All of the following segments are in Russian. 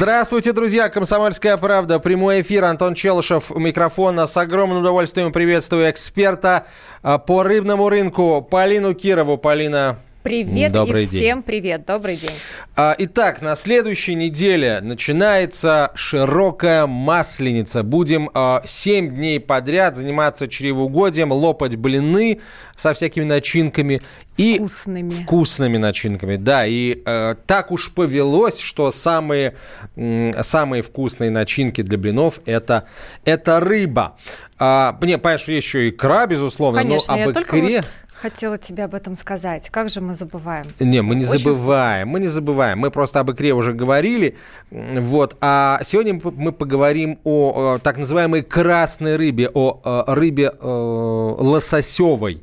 Здравствуйте, друзья! Комсомольская правда. Прямой эфир. Антон Челышев у микрофона. С огромным удовольствием приветствую эксперта а, по рыбному рынку Полину Кирову. Полина, Привет Добрый и день. всем привет. Добрый день. А, итак, на следующей неделе начинается широкая масленица. Будем а, 7 дней подряд заниматься чревоугодием, лопать блины со всякими начинками. И вкусными. Вкусными начинками, да. И э, так уж повелось, что самые, э, самые вкусные начинки для блинов это, это рыба. А, не, есть еще икра, безусловно, Конечно, но об икре... Только вот хотела тебе об этом сказать. Как же мы забываем? Не, мы не Очень забываем, вкусно. мы не забываем. Мы просто об икре уже говорили. Вот. А сегодня мы поговорим о, о так называемой красной рыбе, о, о рыбе э, лососевой.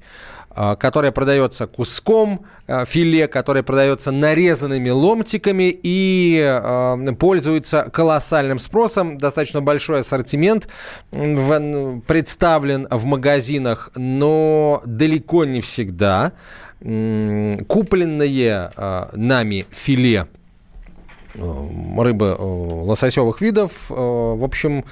А, которая продается куском, а, филе, которое продается нарезанными ломтиками и а, пользуется колоссальным спросом. Достаточно большой ассортимент представлен в магазинах, но далеко не всегда. Купленное нами филе рыбы лососевых видов, в общем,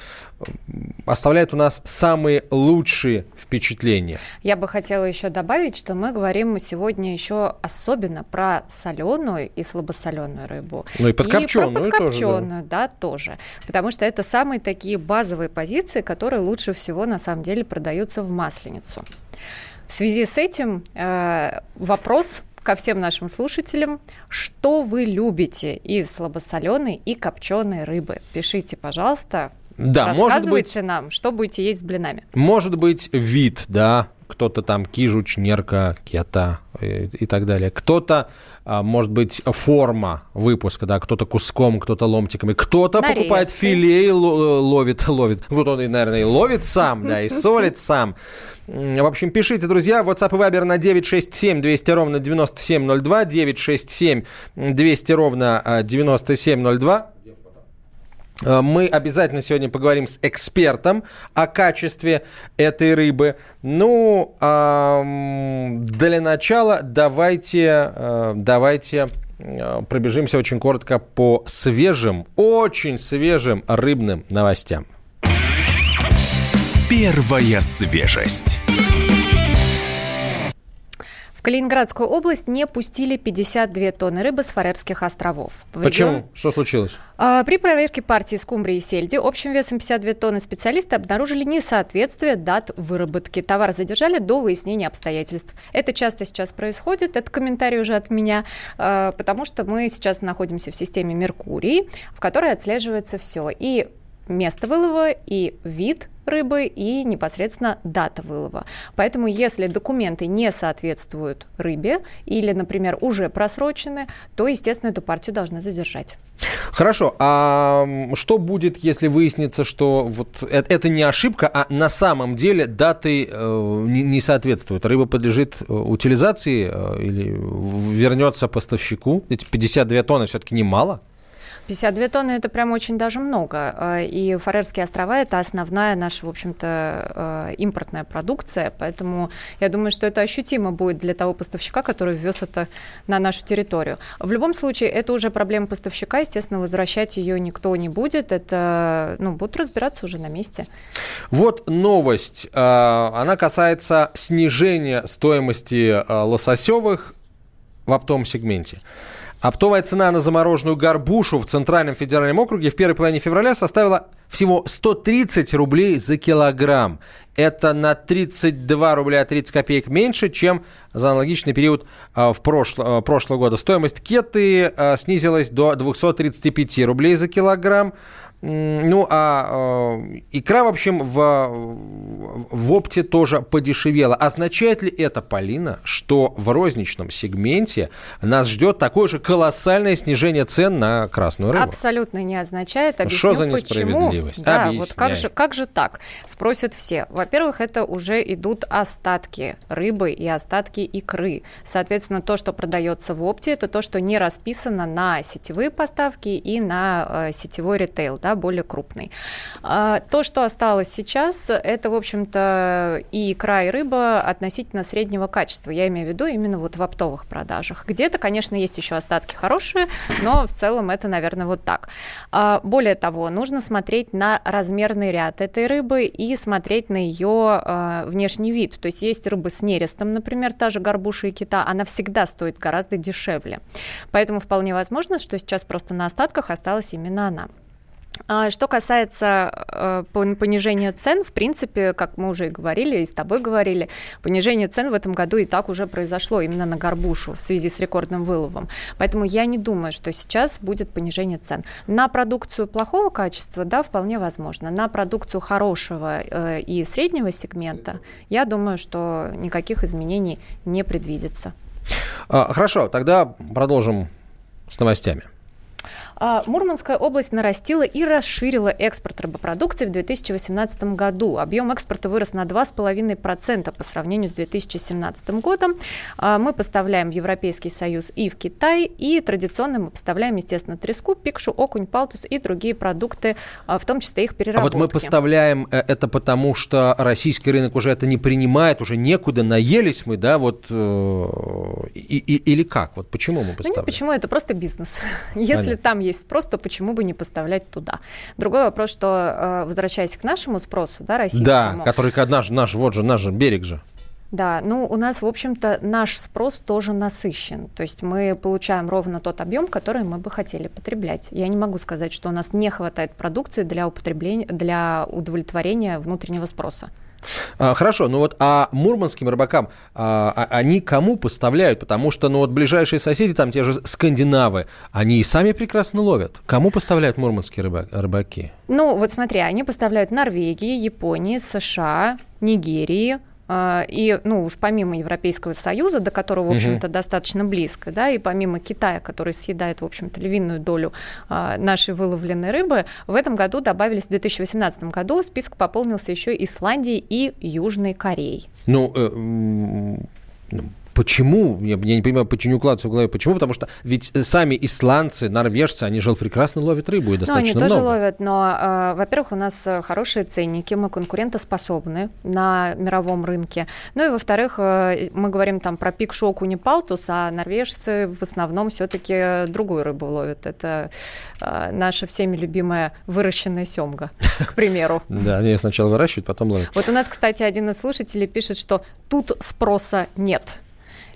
оставляет у нас самые лучшие впечатления. Я бы хотела еще добавить, что мы говорим сегодня еще особенно про соленую и слабосоленую рыбу. Ну и подкопченую, и про подкопченую тоже, да. да, тоже. Потому что это самые такие базовые позиции, которые лучше всего на самом деле продаются в масленицу. В связи с этим э, вопрос ко всем нашим слушателям, что вы любите из слабосоленой и копченой рыбы. Пишите, пожалуйста, да, может быть, нам, что будете есть с блинами. Может быть, вид, да, кто-то там кижуч, нерка, кета и, и так далее. Кто-то, а, может быть, форма выпуска, да, кто-то куском, кто-то ломтиками, кто-то Нарезки. покупает филе и ловит, ловит. Вот он, наверное, и ловит сам, да, и солит сам. В общем, пишите, друзья, WhatsApp и Viber на 967 200 ровно 9702, 967 200 ровно 9702. Э, мы обязательно сегодня поговорим с экспертом о качестве этой рыбы. Ну, для начала давайте, э, давайте э, пробежимся очень коротко по свежим, очень свежим рыбным новостям. Первая свежесть. Калининградскую область не пустили 52 тонны рыбы с Фарерских островов. В Почему? Что случилось? А, при проверке партии скумбрии и сельди общим весом 52 тонны специалисты обнаружили несоответствие дат выработки. Товар задержали до выяснения обстоятельств. Это часто сейчас происходит, это комментарий уже от меня, а, потому что мы сейчас находимся в системе Меркурий, в которой отслеживается все. И место вылова, и вид рыбы и непосредственно дата вылова. Поэтому если документы не соответствуют рыбе или, например, уже просрочены, то, естественно, эту партию должны задержать. Хорошо, а что будет, если выяснится, что вот это не ошибка, а на самом деле даты э, не соответствуют? Рыба подлежит э, утилизации э, или вернется поставщику? Эти 52 тонны все-таки немало? 52 тонны – это прям очень даже много. Э, и Фарерские острова – это основная наша, в общем-то, э, импортная продукция, поэтому я думаю, что это ощутимо будет для того поставщика, который ввез это на нашу территорию. В любом случае, это уже проблема поставщика, естественно, возвращать ее никто не будет, это, ну, будут разбираться уже на месте. Вот новость, э, она касается снижения стоимости лососевых в оптовом сегменте. Оптовая цена на замороженную горбушу в Центральном федеральном округе в первой половине февраля составила всего 130 рублей за килограмм. Это на 32 рубля 30 копеек меньше, чем за аналогичный период а, в прошло, а, прошлого года. Стоимость кеты а, снизилась до 235 рублей за килограмм. Ну, а э, икра, в общем, в, в опте тоже подешевела. Означает ли это, Полина, что в розничном сегменте нас ждет такое же колоссальное снижение цен на красную рыбу? Абсолютно не означает. Объясню, Что за несправедливость? Почему. Да, Объясняй. вот как же, как же так? Спросят все. Во-первых, это уже идут остатки рыбы и остатки икры. Соответственно, то, что продается в опте, это то, что не расписано на сетевые поставки и на э, сетевой ритейл, да, более крупный. А, то, что осталось сейчас, это, в общем-то, и икра, и рыба относительно среднего качества. Я имею в виду именно вот в оптовых продажах. Где-то, конечно, есть еще остатки хорошие, но в целом это, наверное, вот так. А, более того, нужно смотреть на размерный ряд этой рыбы и смотреть на ее а, внешний вид. То есть есть рыба с нерестом, например, та же горбуша и кита, она всегда стоит гораздо дешевле. Поэтому вполне возможно, что сейчас просто на остатках осталась именно она. А что касается э, понижения цен, в принципе, как мы уже и говорили, и с тобой говорили, понижение цен в этом году и так уже произошло именно на горбушу в связи с рекордным выловом. Поэтому я не думаю, что сейчас будет понижение цен. На продукцию плохого качества, да, вполне возможно. На продукцию хорошего э, и среднего сегмента, я думаю, что никаких изменений не предвидится. А, хорошо, тогда продолжим с новостями. А, Мурманская область нарастила и расширила экспорт рыбопродукции в 2018 году. Объем экспорта вырос на 2,5% по сравнению с 2017 годом. А, мы поставляем в Европейский Союз и в Китай, и традиционно мы поставляем, естественно, треску, пикшу, окунь, палтус и другие продукты, а, в том числе их переработки. А вот мы поставляем э, это потому, что российский рынок уже это не принимает, уже некуда, наелись мы, да, вот, э, и, и, или как? Вот почему мы поставляем? Ну, не почему, это просто бизнес. Если Понятно. там есть спрос, то почему бы не поставлять туда? Другой вопрос, что, э, возвращаясь к нашему спросу, да, российскому... Да, который наш, наш, вот же, наш же берег же. Да, ну у нас, в общем-то, наш спрос тоже насыщен. То есть мы получаем ровно тот объем, который мы бы хотели потреблять. Я не могу сказать, что у нас не хватает продукции для употребления, для удовлетворения внутреннего спроса. А, хорошо, ну вот а мурманским рыбакам а, а, они кому поставляют? Потому что ну вот ближайшие соседи, там те же скандинавы, они и сами прекрасно ловят. Кому поставляют мурманские рыба, рыбаки? Ну вот смотри, они поставляют Норвегии, Японии, США, Нигерии, и, ну, уж помимо Европейского Союза, до которого, в общем-то, угу. достаточно близко, да, и помимо Китая, который съедает, в общем-то, львиную долю а, нашей выловленной рыбы, в этом году добавились, в 2018 году список пополнился еще Исландией и Южной Кореей. Ну, э, ну Почему? Я, я не понимаю, почему не укладывается в голове. Почему? Потому что ведь сами исландцы, норвежцы, они же прекрасно ловят рыбу и достаточно ну, они много. тоже ловят, но, э, во-первых, у нас э, хорошие ценники, мы конкурентоспособны на мировом рынке. Ну и, во-вторых, э, мы говорим там про пик шоку не палтус, а норвежцы в основном все-таки другую рыбу ловят. Это э, наша всеми любимая выращенная семга, к примеру. Да, они сначала выращивают, потом ловят. Вот у нас, кстати, один из слушателей пишет, что тут спроса нет.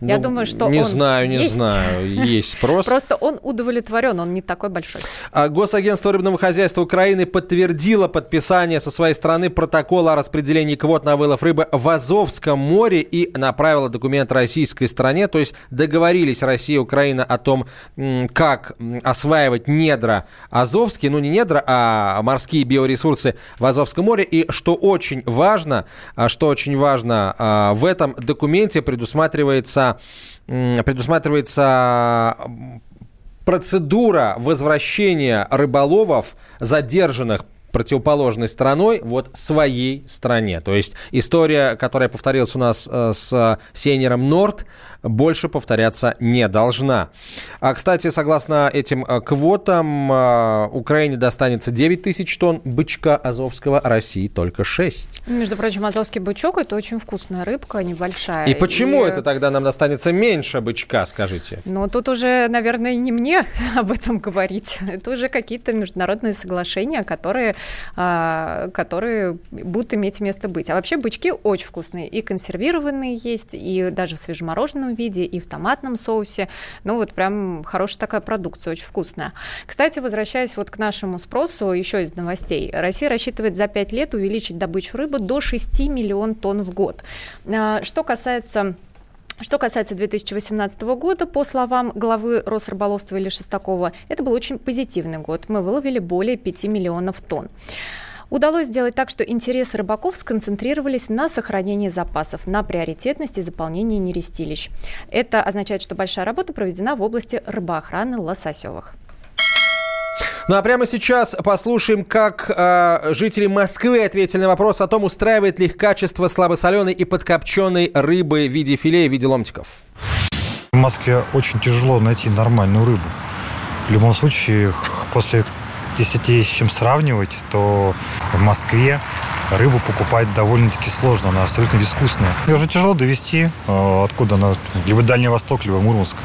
Я ну, думаю, что не он знаю, не есть. знаю, есть спрос. Просто он удовлетворен, он не такой большой. А Госагентство рыбного хозяйства Украины подтвердило подписание со своей стороны протокола о распределении квот на вылов рыбы в Азовском море и направило документ российской стране. То есть договорились Россия и Украина о том, как осваивать недра азовские, ну не недра, а морские биоресурсы в Азовском море. И что очень важно, а что очень важно, а, в этом документе предусматривается предусматривается процедура возвращения рыболовов, задержанных противоположной стороной, вот своей стране. То есть история, которая повторилась у нас э, с Сейнером Норд, больше повторяться не должна. А, кстати, согласно этим э, квотам, э, Украине достанется 9 тысяч тонн бычка азовского, России только 6. Между прочим, азовский бычок – это очень вкусная рыбка, небольшая. И почему и... это тогда нам достанется меньше бычка, скажите? Ну, тут уже, наверное, не мне об этом говорить. Это уже какие-то международные соглашения, которые, а, которые будут иметь место быть. А вообще бычки очень вкусные. И консервированные есть, и даже в свежемороженом вареном виде, и в томатном соусе. Ну вот прям хорошая такая продукция, очень вкусная. Кстати, возвращаясь вот к нашему спросу, еще из новостей. Россия рассчитывает за 5 лет увеличить добычу рыбы до 6 миллион тонн в год. А, что касается что касается 2018 года, по словам главы Росрыболовства Ильи Шестакова, это был очень позитивный год. Мы выловили более 5 миллионов тонн. Удалось сделать так, что интересы рыбаков сконцентрировались на сохранении запасов, на приоритетности заполнения нерестилищ. Это означает, что большая работа проведена в области рыбоохраны лососевых. Ну а прямо сейчас послушаем, как э, жители Москвы ответили на вопрос о том, устраивает ли их качество слабосоленой и подкопченной рыбы в виде филе и в виде ломтиков. В Москве очень тяжело найти нормальную рыбу. В любом случае, после если с чем сравнивать, то в Москве рыбу покупать довольно-таки сложно, она абсолютно безвкусная. Ее уже тяжело довести, э, откуда она, либо Дальний Восток, либо Мурманск.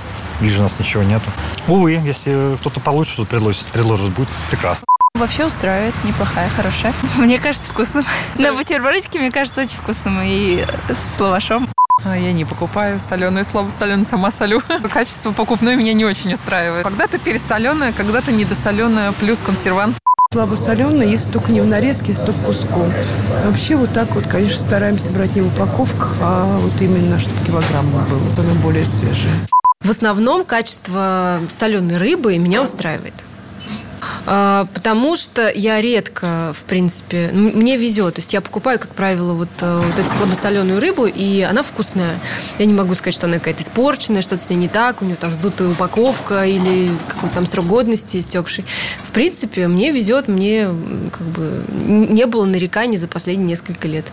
Ближе у нас ничего нету. Увы, если кто-то получше что-то предложит, предложит, будет прекрасно. Вообще устраивает, неплохая, хорошая. Мне кажется, вкусным. На бутербродике, мне кажется, очень вкусным и с лавашом. А я не покупаю соленую, слабо соленую, сама солю. Качество покупное меня не очень устраивает. Когда-то пересоленое, когда-то недосоленое, плюс консервант. Слабосоленое, если только не в нарезке, если только куском. Вообще вот так вот, конечно, стараемся брать не в упаковках, а вот именно, чтобы килограмм был, оно более свежее. В основном качество соленой рыбы меня устраивает. А, потому что я редко, в принципе, мне везет. То есть я покупаю, как правило, вот, э, вот эту слабосоленую рыбу, и она вкусная. Я не могу сказать, что она какая-то испорченная, что-то с ней не так, у нее там вздутая упаковка или какой-то там срок годности истекший. В принципе, мне везет, мне как бы не было нареканий за последние несколько лет.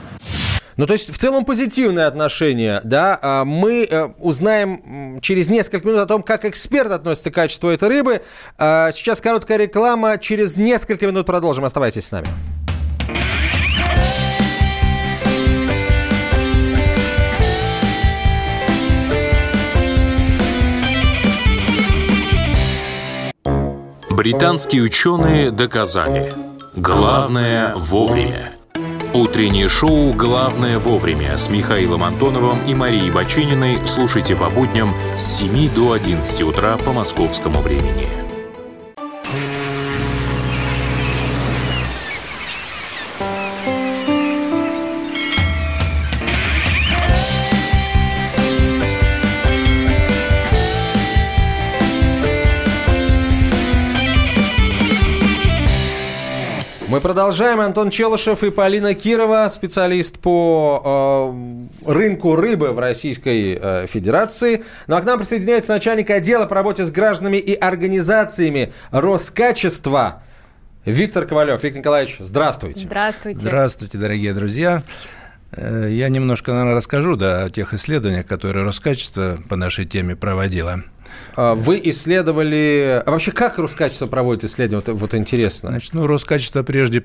Ну, то есть, в целом позитивное отношение, да. А мы э, узнаем через несколько минут о том, как эксперт относится к качеству этой рыбы. А сейчас короткая реклама. Через несколько минут продолжим. Оставайтесь с нами. Британские ученые доказали. Главное вовремя. Утреннее шоу «Главное вовремя» с Михаилом Антоновым и Марией Бачининой слушайте по будням с 7 до 11 утра по московскому времени. Мы продолжаем. Антон Челышев и Полина Кирова, специалист по э, рынку рыбы в Российской э, Федерации. Ну а к нам присоединяется начальник отдела по работе с гражданами и организациями Роскачества Виктор Ковалев. Виктор Николаевич, здравствуйте. Здравствуйте. Здравствуйте, дорогие друзья. Э, я немножко, наверное, расскажу да, о тех исследованиях, которые Роскачество по нашей теме проводило. А, вы исследовали... А вообще, как Роскачество проводит исследования? Вот, вот интересно. Значит, ну, Роскачество, прежде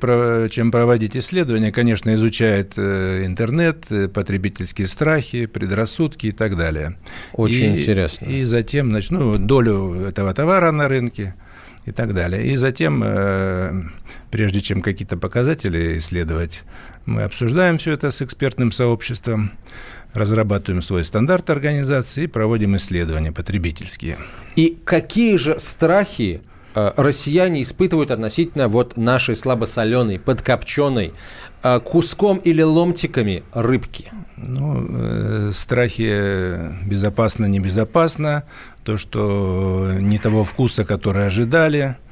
чем проводить исследования, конечно, изучает э, интернет, э, потребительские страхи, предрассудки и так далее. Очень и, интересно. И затем, значит, ну, долю этого товара на рынке и так далее. И затем, э, прежде чем какие-то показатели исследовать, мы обсуждаем все это с экспертным сообществом разрабатываем свой стандарт организации и проводим исследования потребительские. И какие же страхи э, россияне испытывают относительно вот нашей слабосоленой, подкопченой, э, куском или ломтиками рыбки? Ну, э, страхи безопасно, небезопасно, то, что не того вкуса, который ожидали, Э,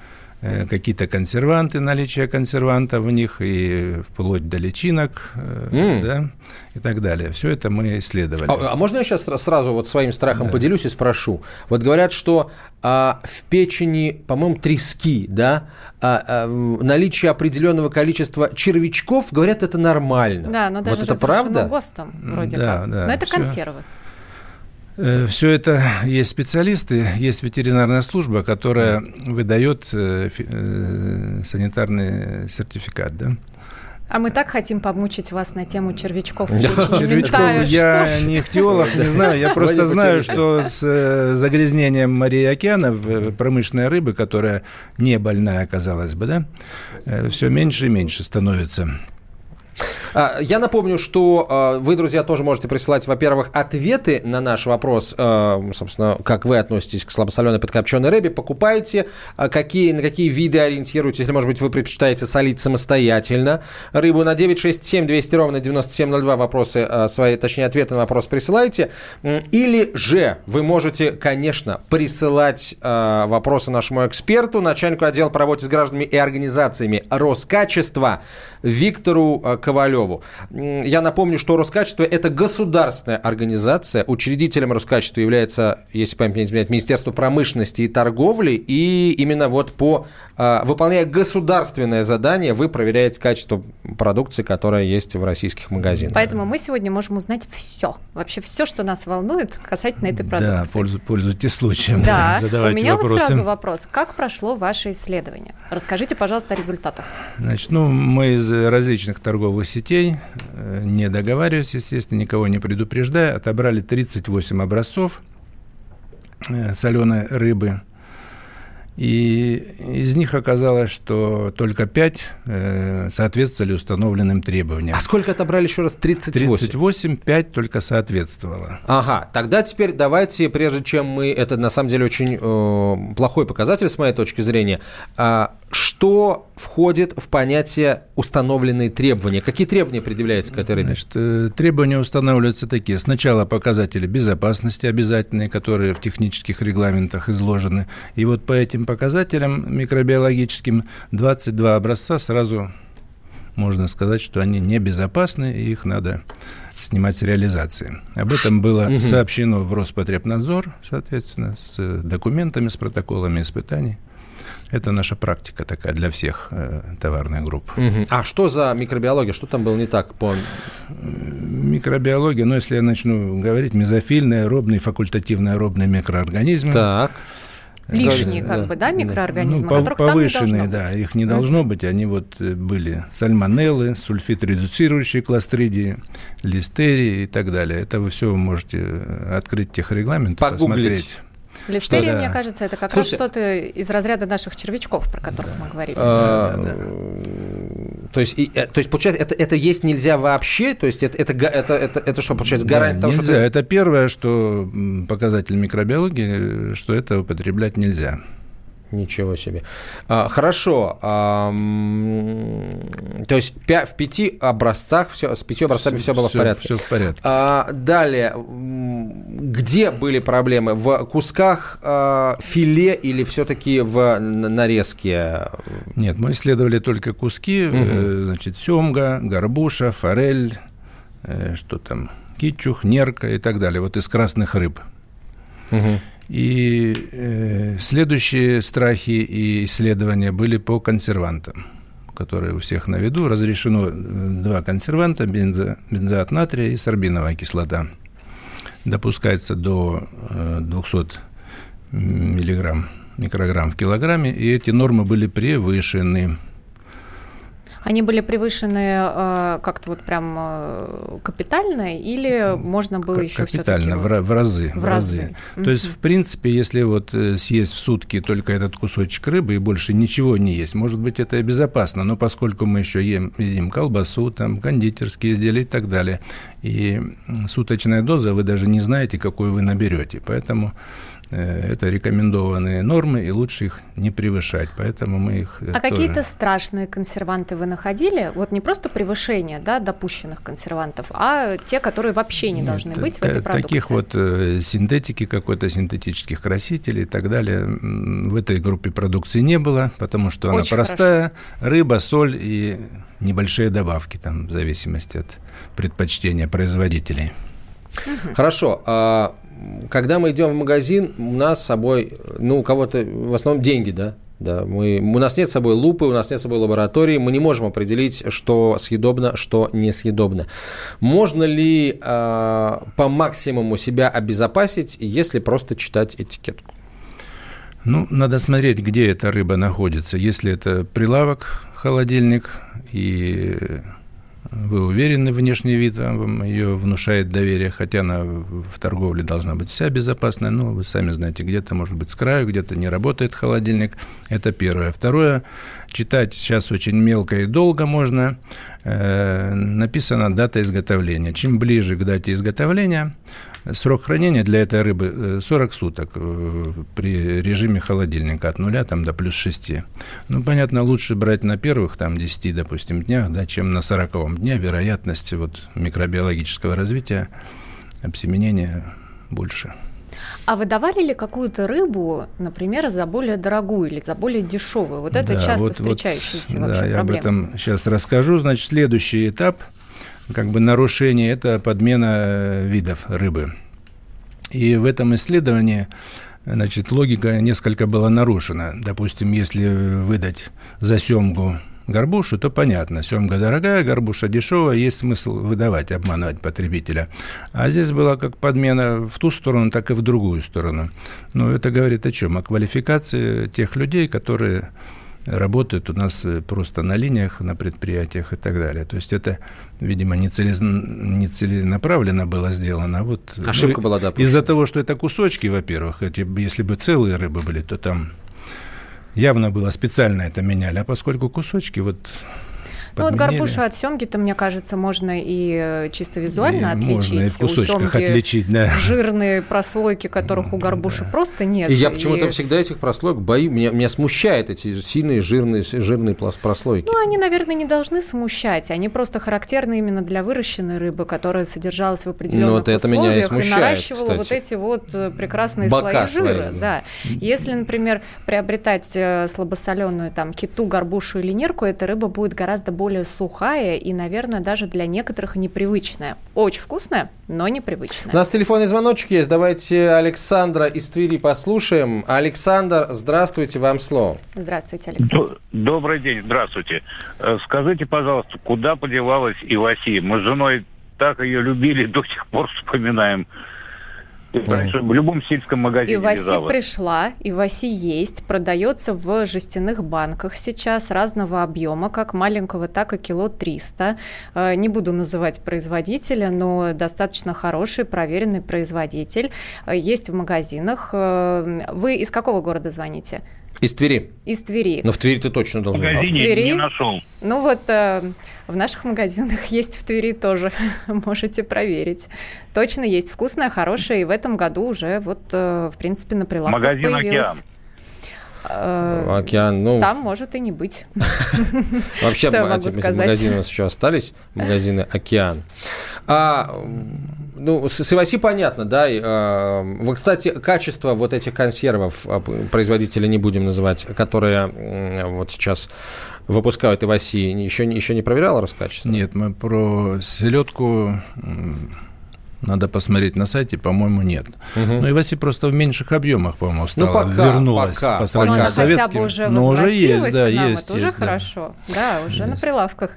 какие-то консерванты, наличие консервантов в них, и вплоть до личинок, mm. да, и так далее. Все это мы исследовали. А, а можно я сейчас сразу вот своим страхом да. поделюсь и спрошу? Вот говорят, что а, в печени, по-моему, трески, да, а, а, наличие определенного количества червячков, говорят, это нормально. Да, но даже вот это правда? ГОСТом вроде да, как. Да, но это все. консервы. Э, Все это есть специалисты, есть ветеринарная служба, которая выдает э, э, санитарный сертификат, да? А мы так хотим помучить вас на тему червячков. Червячков я не ихтиолог, не знаю. Я просто знаю, что с загрязнением морей и океанов промышленной рыбы, которая не больная, казалось бы, да, все меньше и меньше становится. А, я напомню, что а, вы, друзья, тоже можете присылать, во-первых, ответы на наш вопрос, а, собственно, как вы относитесь к слабосоленой подкопченой рыбе, покупаете, какие, на какие виды ориентируетесь, если, может быть, вы предпочитаете солить самостоятельно рыбу. На 967 200 ровно 9702 вопросы свои, точнее, ответы на вопрос присылайте. Или же вы можете, конечно, присылать вопросы нашему эксперту, начальнику отдела по работе с гражданами и организациями Роскачества Виктору Ковалеву. Я напомню, что Роскачество – это государственная организация. Учредителем Роскачества является, если память не изменяет, Министерство промышленности и торговли. И именно вот по а, выполняя государственное задание, вы проверяете качество продукции, которая есть в российских магазинах. Поэтому мы сегодня можем узнать все. Вообще все, что нас волнует касательно этой продукции. Да, пользуйтесь случаем. Да, задавайте у меня вопросы. вот сразу вопрос. Как прошло ваше исследование? Расскажите, пожалуйста, о результатах. Значит, ну, мы из различных торговых сетей, э, не договариваясь, естественно, никого не предупреждая, отобрали 38 образцов э, соленой рыбы – и из них оказалось, что только 5 э, соответствовали установленным требованиям. А сколько отобрали еще раз? 38? 38, 5 только соответствовало. Ага, тогда теперь давайте, прежде чем мы... Это на самом деле очень э, плохой показатель с моей точки зрения. Э, что входит в понятие установленные требования? Какие требования предъявляются к этой рыбе? Значит, э, требования устанавливаются такие. Сначала показатели безопасности обязательные, которые в технических регламентах изложены. И вот по этим показателям микробиологическим 22 образца сразу можно сказать, что они небезопасны, и их надо снимать с реализации. Об этом было угу. сообщено в Роспотребнадзор, соответственно, с документами, с протоколами испытаний. Это наша практика такая для всех э, товарных групп. Угу. А что за микробиология? Что там было не так? По... Микробиология, ну, если я начну говорить, мезофильные, аэробные, факультативные аэробные микроорганизмы. Так. Лишние, как бы, да, микроорганизмы, ну, которых повышенные, там не да, быть. их не должно быть. Они вот э, были сальмонеллы, сульфит-редуцирующие кластридии, листерии и так далее. Это вы все можете открыть техрегламент, посмотреть. Листерия, что, мне кажется, это как Слушайте, раз что-то из разряда наших червячков, про которых мы говорили. А, да, да. То есть, и, э, то есть, получается, это, это есть нельзя вообще? То есть, это, это, это, это, это что, получается, гарантия да, того, нельзя. что... Это первое, что показатель микробиологии, что это употреблять нельзя. Ничего себе. А, хорошо. А, то есть пя- в пяти образцах все, с пятью образцами все, все было все, в порядке. Все в порядке. А, далее, где были проблемы? В кусках а, филе или все-таки в нарезке? Нет, мы исследовали только куски. Угу. Значит, семга, горбуша, форель, э, что там, кичух, нерка и так далее. Вот из красных рыб. Угу. И э, следующие страхи и исследования были по консервантам, которые у всех на виду. Разрешено э, два консерванта, бензо, бензоат натрия и сорбиновая кислота. Допускается до э, 200 миллиграмм, микрограмм в килограмме, и эти нормы были превышены. Они были превышены э, как-то вот прям э, капитально или можно было К- еще Капитально, в, в разы. В, в разы. разы. Mm-hmm. То есть, в принципе, если вот э, съесть в сутки только этот кусочек рыбы и больше ничего не есть, может быть, это безопасно, но поскольку мы еще ем, едим колбасу, там, кондитерские изделия и так далее, и суточная доза, вы даже не знаете, какую вы наберете. Поэтому это рекомендованные нормы, и лучше их не превышать, поэтому мы их э, А тоже... какие-то страшные консерванты вы находили? Вот не просто превышение да, допущенных консервантов, а те, которые вообще не Нет, должны быть в этой продукции? Таких вот э, синтетики какой-то, синтетических красителей и так далее в этой группе продукции не было, потому что Очень она простая, хорошо. рыба, соль и небольшие добавки, там, в зависимости от предпочтения производителей. Хорошо. А когда мы идем в магазин, у нас с собой, ну, у кого-то в основном деньги, да? Да, мы, у нас нет с собой лупы, у нас нет с собой лаборатории, мы не можем определить, что съедобно, что несъедобно. Можно ли э, по максимуму себя обезопасить, если просто читать этикетку? Ну, надо смотреть, где эта рыба находится. Если это прилавок, холодильник и вы уверены, внешний вид вам ее внушает доверие, хотя она в торговле должна быть вся безопасная, но вы сами знаете, где-то, может быть, с краю, где-то не работает холодильник. Это первое. Второе, читать сейчас очень мелко и долго можно. Написана дата изготовления. Чем ближе к дате изготовления, Срок хранения для этой рыбы 40 э, суток э, при режиме холодильника от нуля там, до плюс 6. Ну, понятно, лучше брать на первых там, 10, допустим, днях, да, чем на 40 дне. Вероятность вот, микробиологического развития, обсеменения больше. А вы давали ли какую-то рыбу, например, за более дорогую или за более дешевую? Вот это да, часто вот, встречающаяся вот, вообще да, проблема. я об этом сейчас расскажу. Значит, следующий этап – как бы нарушение, это подмена видов рыбы. И в этом исследовании значит, логика несколько была нарушена. Допустим, если выдать за семгу горбушу, то понятно. Семга дорогая, горбуша дешевая, есть смысл выдавать, обманывать потребителя. А здесь была как подмена в ту сторону, так и в другую сторону. Но это говорит о чем? О квалификации тех людей, которые работают у нас просто на линиях, на предприятиях и так далее. То есть это, видимо, не, целез... не целенаправленно было сделано. А вот Ошибка ну, была, да. Из-за того, что это кусочки, во-первых, эти, если бы целые рыбы были, то там явно было специально это меняли, а поскольку кусочки вот ну вот горбушу от семги-то, мне кажется, можно и э, чисто визуально и отличить. Можно и в кусочках отличить, да. Жирные прослойки, которых у горбуши да. просто нет. И я почему-то и... всегда этих прослоек боюсь. Меня, меня смущает эти сильные жирные, жирные прослойки. Ну, они, наверное, не должны смущать. Они просто характерны именно для выращенной рыбы, которая содержалась в определенных ну, вот это условиях меня и, смущает, и наращивала кстати. вот эти вот э, прекрасные Бока слои жира. Свои, да. да. Если, например, приобретать э, слабосоленую там киту, горбушу или нерку, эта рыба будет гораздо более более сухая и, наверное, даже для некоторых непривычная. Очень вкусная, но непривычная. У нас телефонный звоночек есть. Давайте Александра из Твери послушаем. Александр, здравствуйте, вам слово. Здравствуйте, Александр. Добрый день, здравствуйте. Э, скажите, пожалуйста, куда подевалась Иваси? Мы с женой так ее любили, до сих пор вспоминаем. Раньше в любом сельском магазине Иваси лежала. пришла, Иваси есть, продается в жестяных банках сейчас разного объема, как маленького, так и кило 300. Э, не буду называть производителя, но достаточно хороший, проверенный производитель. Э, есть в магазинах. Э, вы из какого города звоните? Из Твери. Из Твери. Но в Твери ты точно должен В магазине в Твери? не нашел. Ну вот э, в наших магазинах есть в Твери тоже. Можете проверить. Точно есть вкусная, хорошая. И в этом году уже вот, э, в принципе, на прилавках Магазин появилась. «Океан». Э, Океан, ну... Там может и не быть. Вообще, магазины у нас еще остались, магазины «Океан». А, ну, с, Иваси понятно, да. Э, вы, кстати, качество вот этих консервов, а, производителя не будем называть, которые вот сейчас выпускают Иваси, еще, еще не проверял Роскачество? Нет, мы про селедку надо посмотреть на сайте, по-моему, нет. Угу. Ну, Иваси просто в меньших объемах, по-моему, ну, стала, ну, пока, вернулась пока, по сравнению пока. с советским. Хотя бы уже Но уже есть, да, есть. Это уже есть, хорошо. Да, уже есть. на прилавках.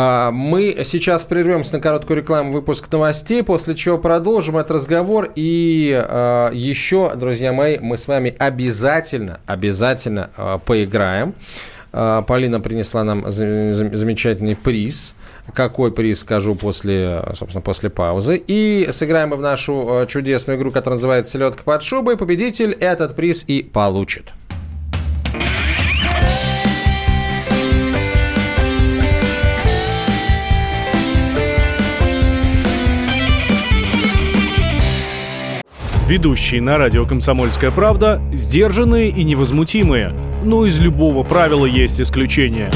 А, мы сейчас прервемся на короткую рекламу, выпуск новостей, после чего продолжим этот разговор. И а, еще, друзья мои, мы с вами обязательно, обязательно а, поиграем. Полина принесла нам замечательный приз. Какой приз, скажу после, собственно, после паузы. И сыграем мы в нашу чудесную игру, которая называется «Селедка под шубой». Победитель этот приз и получит. Ведущие на радио «Комсомольская правда» сдержанные и невозмутимые. Но из любого правила есть исключение.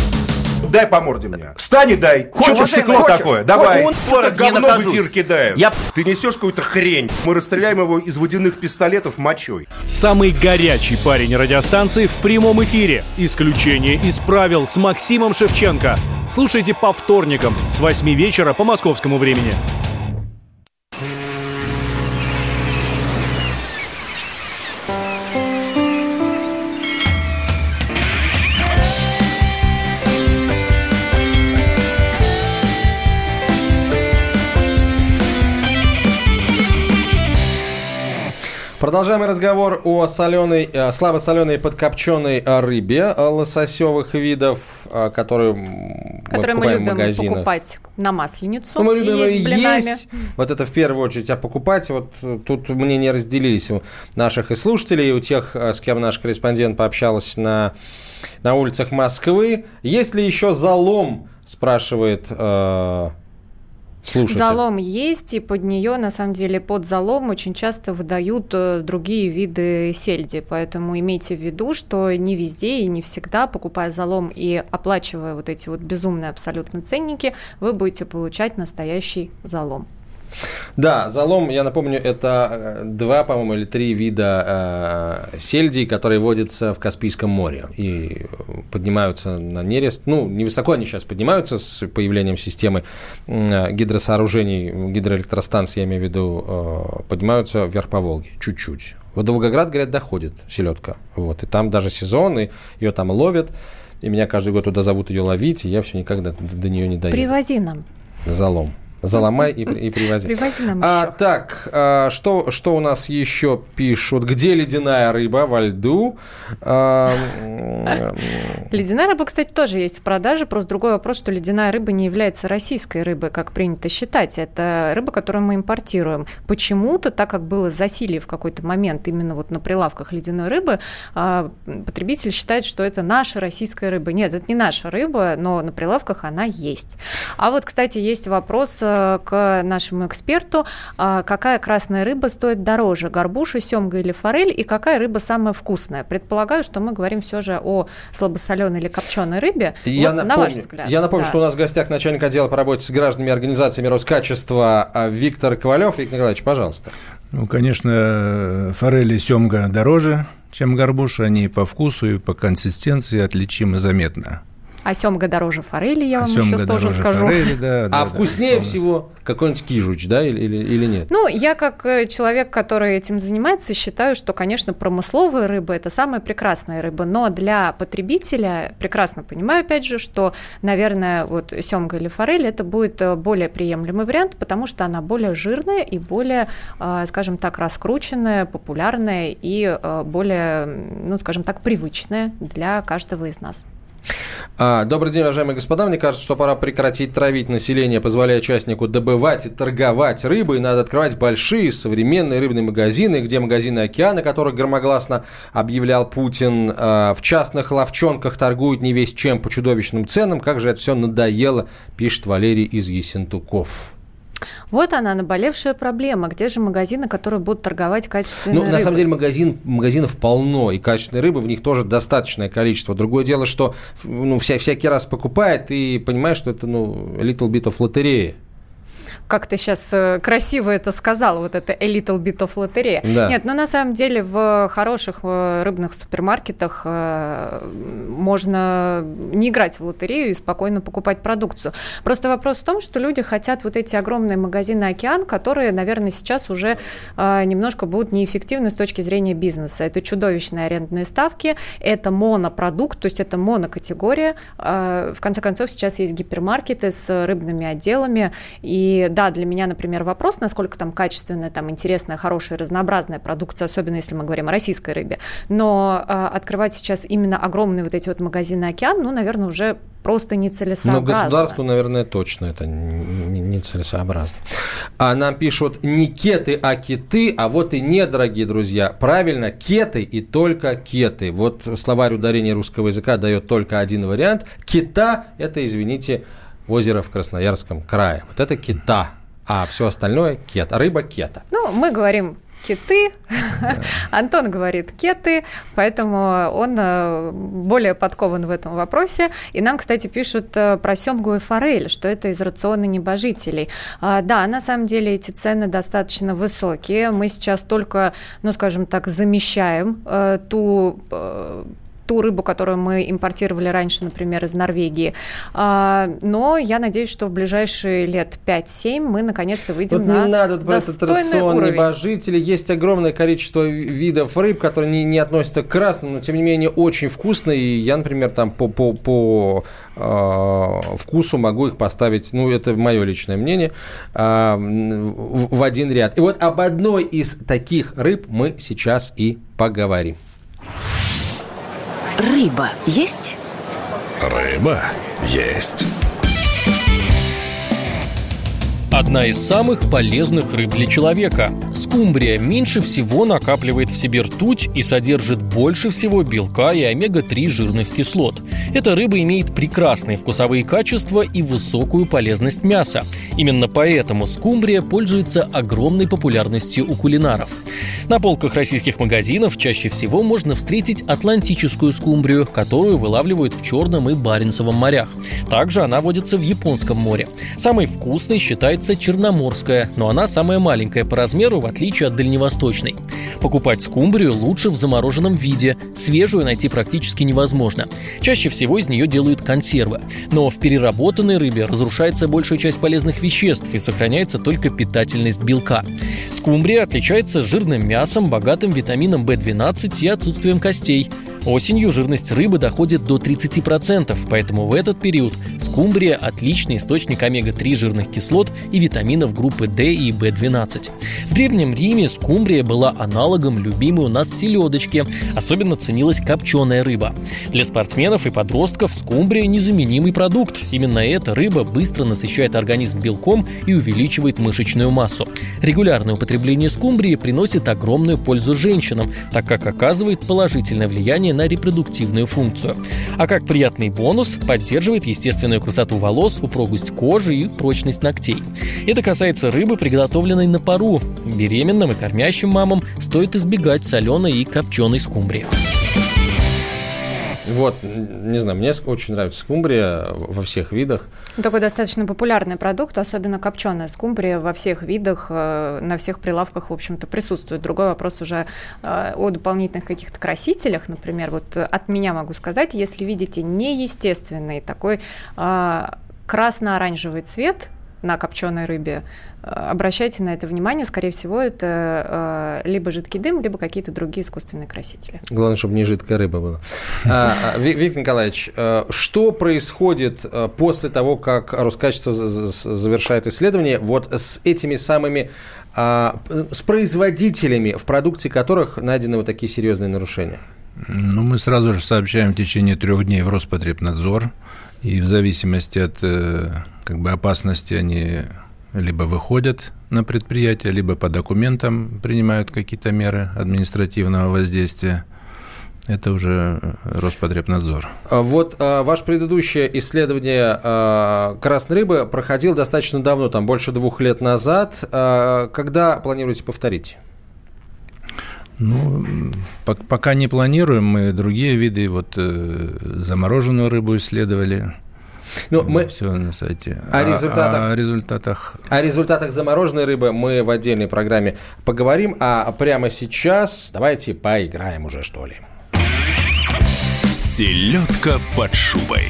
Дай по морде мне. Встань и дай. Хочешь стекло хочешь? такое? Давай. Он Что ты говно в эфир кидаешь? Я... Ты несешь какую-то хрень. Мы расстреляем его из водяных пистолетов мочой. Самый горячий парень радиостанции в прямом эфире. Исключение из правил с Максимом Шевченко. Слушайте по вторникам с 8 вечера по московскому времени. Продолжаем разговор о соленой, э, слабо соленой подкопченой э, рыбе э, лососевых видов, которые, которые мы, мы любим в покупать на масленицу. Ну, мы любим есть, есть. Вот это в первую очередь, а покупать, вот тут мнения разделились у наших и слушателей, и у тех, с кем наш корреспондент пообщалась на, на улицах Москвы. Есть ли еще залом, спрашивает слушатель. Залом есть, и под нее, на самом деле, под залом очень часто выдают э, другие виды сельди. Поэтому имейте в виду, что не везде и не всегда, покупая залом и оплачивая вот эти вот безумные абсолютно ценники, вы будете получать настоящий залом. Да, залом, я напомню, это э, два, по-моему, или три вида э, сельдей, которые водятся в Каспийском море и поднимаются на нерест. Ну, невысоко они сейчас поднимаются с появлением системы э, гидросооружений, гидроэлектростанций, я имею в виду, э, поднимаются вверх по Волге, чуть-чуть. В Волгоград, говорят, доходит селедка. Вот, и там даже сезон, и ее там ловят. И меня каждый год туда зовут ее ловить, и я все никогда до нее не доеду. Привози нам. Залом. Заломай и, и привози. Привози нам а, еще. Так, а, что, что у нас еще пишут? Где ледяная рыба во льду? А, ледяная рыба, кстати, тоже есть в продаже. Просто другой вопрос, что ледяная рыба не является российской рыбой, как принято считать. Это рыба, которую мы импортируем. Почему-то, так как было засилие в какой-то момент именно вот на прилавках ледяной рыбы, а, потребитель считает, что это наша российская рыба. Нет, это не наша рыба, но на прилавках она есть. А вот, кстати, есть вопрос к нашему эксперту, а, какая красная рыба стоит дороже, горбуша, семга или форель, и какая рыба самая вкусная. Предполагаю, что мы говорим все же о слабосоленой или копченой рыбе. Я вот, напомню, на ваш взгляд. Я напомню, да. что у нас в гостях начальник отдела по работе с гражданами и организациями Роскачества а, Виктор Ковалев. Виктор Николаевич, пожалуйста. Ну, конечно, форель и семга дороже, чем горбуша. Они по вкусу и по консистенции отличимы заметно. А семга дороже форели, я а вам еще тоже скажу. Форели, да, да, а да, вкуснее да, всего какой-нибудь кижуч, да, или, или, или нет? Ну, я как э, человек, который этим занимается, считаю, что, конечно, промысловая рыба – это самая прекрасная рыба, но для потребителя прекрасно понимаю, опять же, что, наверное, вот семга или форель – это будет э, более приемлемый вариант, потому что она более жирная и более, э, скажем так, раскрученная, популярная и более, ну, скажем так, привычная для каждого из нас. А, добрый день, уважаемые господа. Мне кажется, что пора прекратить травить население, позволяя участнику добывать и торговать рыбой. Надо открывать большие современные рыбные магазины, где магазины океана, которых громогласно объявлял Путин, а, в частных ловчонках торгуют не весь чем по чудовищным ценам. Как же это все надоело, пишет Валерий из Есентуков. Вот она, наболевшая проблема. Где же магазины, которые будут торговать качественной ну, рыбой? на самом деле магазин, магазинов полно, и качественной рыбы в них тоже достаточное количество. Другое дело, что ну, вся, всякий раз покупает и понимаешь, что это ну, little bit of лотерея как ты сейчас э, красиво это сказал, вот это a little bit of лотерея. Да. Нет, но на самом деле в хороших э, рыбных супермаркетах э, можно не играть в лотерею и спокойно покупать продукцию. Просто вопрос в том, что люди хотят вот эти огромные магазины «Океан», которые, наверное, сейчас уже немножко будут неэффективны с точки зрения бизнеса. Это чудовищные арендные ставки, это монопродукт, то есть это монокатегория. В конце концов, сейчас есть гипермаркеты с рыбными отделами, и да, для меня, например, вопрос, насколько там качественная, там интересная, хорошая, разнообразная продукция, особенно если мы говорим о российской рыбе. Но э, открывать сейчас именно огромные вот эти вот магазины «Океан», ну, наверное, уже просто нецелесообразно. Но государству, наверное, точно это нецелесообразно. А нам пишут не кеты, а киты, а вот и не, дорогие друзья. Правильно, кеты и только кеты. Вот словарь ударения русского языка дает только один вариант. Кита – это, извините, озеро в Красноярском крае. Вот это кита, а все остальное кет, рыба кета. Ну, мы говорим киты, да. Антон говорит кеты, поэтому он э, более подкован в этом вопросе. И нам, кстати, пишут э, про семгу и форель, что это из рациона небожителей. А, да, на самом деле эти цены достаточно высокие. Мы сейчас только, ну, скажем так, замещаем э, ту ту рыбу, которую мы импортировали раньше, например, из Норвегии. А, но я надеюсь, что в ближайшие лет 5-7 мы наконец-то выйдем вот на не надо про этот рацион уровень. небожителей. Есть огромное количество видов рыб, которые не, не относятся к красным, но тем не менее очень вкусные. И я, например, там по, по, по э, вкусу могу их поставить, ну, это мое личное мнение, э, в, в один ряд. И вот об одной из таких рыб мы сейчас и поговорим. Рыба есть? Рыба есть. Одна из самых полезных рыб для человека. Скумбрия меньше всего накапливает в себе ртуть и содержит больше всего белка и омега-3 жирных кислот. Эта рыба имеет прекрасные вкусовые качества и высокую полезность мяса. Именно поэтому скумбрия пользуется огромной популярностью у кулинаров. На полках российских магазинов чаще всего можно встретить атлантическую скумбрию, которую вылавливают в Черном и Баренцевом морях. Также она водится в Японском море. Самой вкусной считается называется черноморская, но она самая маленькая по размеру, в отличие от дальневосточной. Покупать скумбрию лучше в замороженном виде, свежую найти практически невозможно. Чаще всего из нее делают консервы. Но в переработанной рыбе разрушается большая часть полезных веществ и сохраняется только питательность белка. Скумбрия отличается жирным мясом, богатым витамином В12 и отсутствием костей. Осенью жирность рыбы доходит до 30%, поэтому в этот период скумбрия – отличный источник омега-3 жирных кислот и витаминов группы D и B12. В Древнем Риме скумбрия была аналогом любимой у нас селедочки, особенно ценилась копченая рыба. Для спортсменов и подростков скумбрия – незаменимый продукт. Именно эта рыба быстро насыщает организм белком и увеличивает мышечную массу. Регулярное употребление скумбрии приносит огромную пользу женщинам, так как оказывает положительное влияние на репродуктивную функцию. А как приятный бонус поддерживает естественную красоту волос, упругость кожи и прочность ногтей. Это касается рыбы, приготовленной на пару. Беременным и кормящим мамам стоит избегать соленой и копченой скумбрии. Вот, не знаю, мне очень нравится скумбрия во всех видах. Такой достаточно популярный продукт, особенно копченая скумбрия во всех видах, э, на всех прилавках, в общем-то, присутствует. Другой вопрос уже э, о дополнительных каких-то красителях, например, вот от меня могу сказать, если видите неестественный такой э, красно-оранжевый цвет на копченой рыбе, обращайте на это внимание. Скорее всего, это э, либо жидкий дым, либо какие-то другие искусственные красители. Главное, чтобы не жидкая рыба была. А, а, Виктор Николаевич, э, что происходит э, после того, как Роскачество завершает исследование вот с этими самыми а, с производителями, в продукции которых найдены вот такие серьезные нарушения? Ну, мы сразу же сообщаем в течение трех дней в Роспотребнадзор, и в зависимости от как бы, опасности они либо выходят на предприятие, либо по документам принимают какие-то меры административного воздействия. Это уже Роспотребнадзор. А вот а, ваше предыдущее исследование а, красной рыбы проходило достаточно давно, там больше двух лет назад. А, когда планируете повторить? Ну, пока не планируем. Мы другие виды, вот э, замороженную рыбу исследовали. Ну, мы... Все на сайте. О результатах... О, о результатах... О результатах замороженной рыбы мы в отдельной программе поговорим. А прямо сейчас давайте поиграем уже, что ли. Селедка под шубой.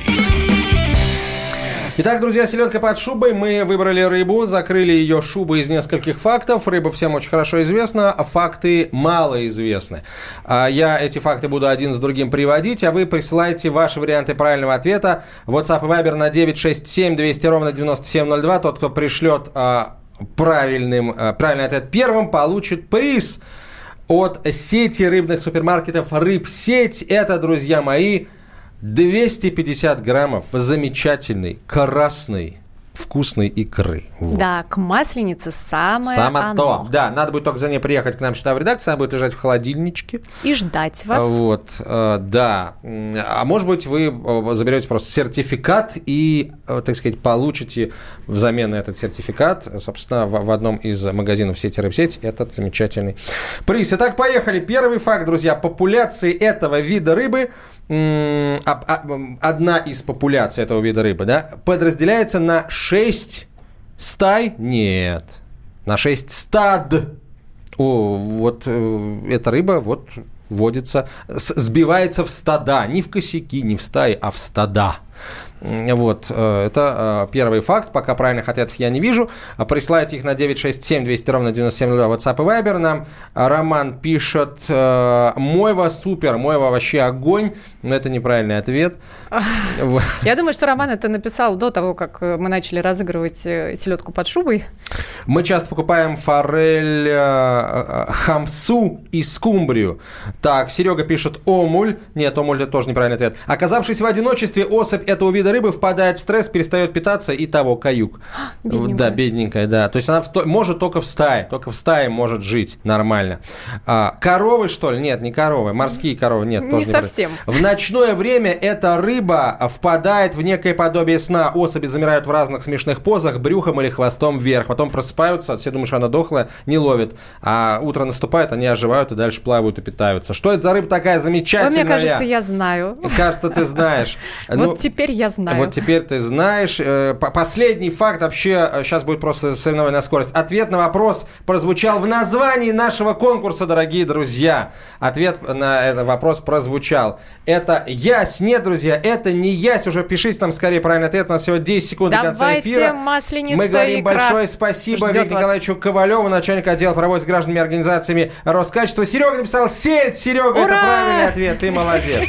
Итак, друзья, селедка под шубой. Мы выбрали рыбу, закрыли ее шубой из нескольких фактов. Рыба всем очень хорошо известна, а факты мало известны. А я эти факты буду один с другим приводить, а вы присылаете ваши варианты правильного ответа. WhatsApp и Viber на 967 200 ровно 9702. Тот, кто пришлет а, правильным, а, правильный ответ первым, получит приз от сети рыбных супермаркетов «Рыбсеть». Это, друзья мои, 250 граммов замечательной, красной, вкусной икры. Вот. Да, к масленице самое Само оно. то. Да, надо будет только за ней приехать к нам сюда в редакцию, она будет лежать в холодильничке. И ждать вас. Вот, э, да. А может быть, вы э, заберете просто сертификат и, э, так сказать, получите взамен на этот сертификат, собственно, в, в одном из магазинов сети Рыбсеть этот замечательный приз. Итак, поехали. Первый факт, друзья. Популяции этого вида рыбы – одна из популяций этого вида рыбы, да, подразделяется на 6 стай? Нет. На 6 стад. О, вот э, эта рыба вот водится, сбивается в стада. Не в косяки, не в стаи, а в стада. Вот, э, это э, первый факт. Пока правильных ответов я не вижу. Присылайте их на 967 200 ровно 9702 WhatsApp и Viber нам. Роман пишет, э, Мойва супер, Мойва вообще огонь. Но это неправильный ответ. Я думаю, что Роман это написал до того, как мы начали разыгрывать селедку под шубой. Мы часто покупаем форель хамсу и скумбрию. Так, Серега пишет омуль. Нет, омуль это тоже неправильный ответ. Оказавшись в одиночестве, особь этого вида рыбы впадает в стресс, перестает питаться и того, каюк. Бедненькая. Да, бедненькая, да. То есть она в может только в стае, только в стае может жить нормально. А, коровы, что ли? Нет, не коровы. Морские коровы, нет. Не тоже совсем. Не в ночное время эта рыба впадает в некое подобие сна. Особи замирают в разных смешных позах, брюхом или хвостом вверх. Потом просыпаются, все думают, что она дохлая, не ловит. А утро наступает, они оживают и дальше плавают и питаются. Что это за рыба такая замечательная? Ой, мне кажется, я знаю. Кажется, ты знаешь. Вот теперь я знаю. Вот теперь ты знаешь. Э, последний факт вообще, сейчас будет просто соревнование на скорость. Ответ на вопрос прозвучал в названии нашего конкурса, дорогие друзья. Ответ на этот вопрос прозвучал. Это ясь. Нет, друзья, это не ясь. Уже пишите нам скорее правильный ответ. У нас всего 10 секунд Давайте до конца эфира. масленица Мы говорим большое спасибо Виктору Николаевичу Ковалеву, начальник отдела проводит с гражданами и организациями Роскачества. Серега написал сельдь. Серега, Ура! это правильный ответ. Ты молодец.